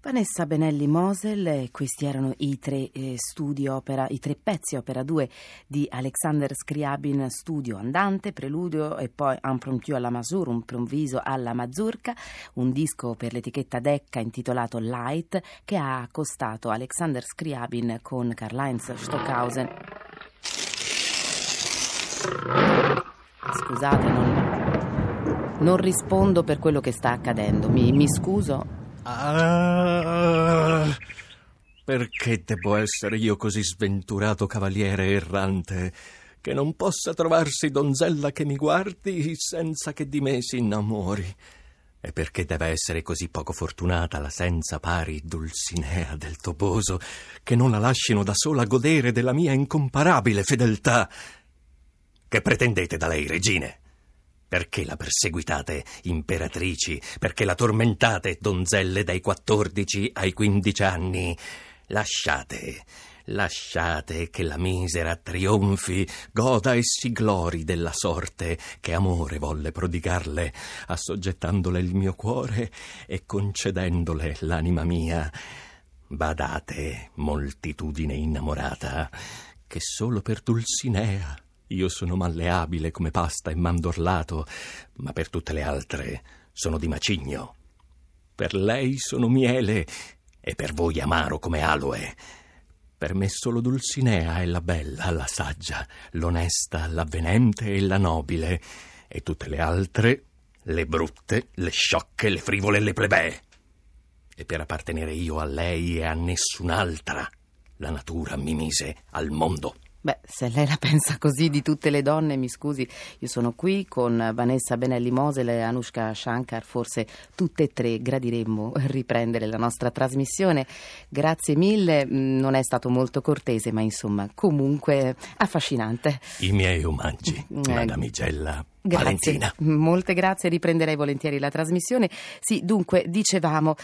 Vanessa Benelli Mosel, questi erano i tre, eh, opera, i tre pezzi opera 2 di Alexander Scriabin, studio andante, preludio e poi un promptio alla masura, un pronviso alla mazurka, un disco per l'etichetta Decca intitolato Light che ha accostato Alexander Scriabin con Karl-Heinz Stockhausen. Scusate, non, non rispondo per quello che sta accadendo, mi, mi scuso. Ah, perché devo essere io così sventurato cavaliere errante che non possa trovarsi donzella che mi guardi senza che di me si innamori? E perché deve essere così poco fortunata la senza pari Dulcinea del Toboso che non la lasciano da sola godere della mia incomparabile fedeltà? Che pretendete da lei, regine? Perché la perseguitate, imperatrici? Perché la tormentate, donzelle dai quattordici ai quindici anni? Lasciate, lasciate che la misera trionfi, goda e si glori della sorte che amore volle prodigarle, assoggettandole il mio cuore e concedendole l'anima mia. Badate, moltitudine innamorata, che solo per Dulcinea io sono malleabile come pasta e mandorlato, ma per tutte le altre sono di macigno. Per lei sono miele e per voi amaro come aloe. Per me solo Dulcinea è la bella, la saggia, l'onesta, l'avvenente e la nobile, e tutte le altre, le brutte, le sciocche, le frivole e le plebee. E per appartenere io a lei e a nessun'altra, la natura mi mise al mondo. Beh, se lei la pensa così di tutte le donne, mi scusi, io sono qui con Vanessa Benelli Mosel e Anushka Shankar, forse tutte e tre gradiremmo riprendere la nostra trasmissione. Grazie mille, mm, non è stato molto cortese, ma insomma, comunque affascinante. I miei omaggi, eh, madamigella. Grazie, Valentina. molte grazie, riprenderei volentieri la trasmissione. Sì, dunque, dicevamo,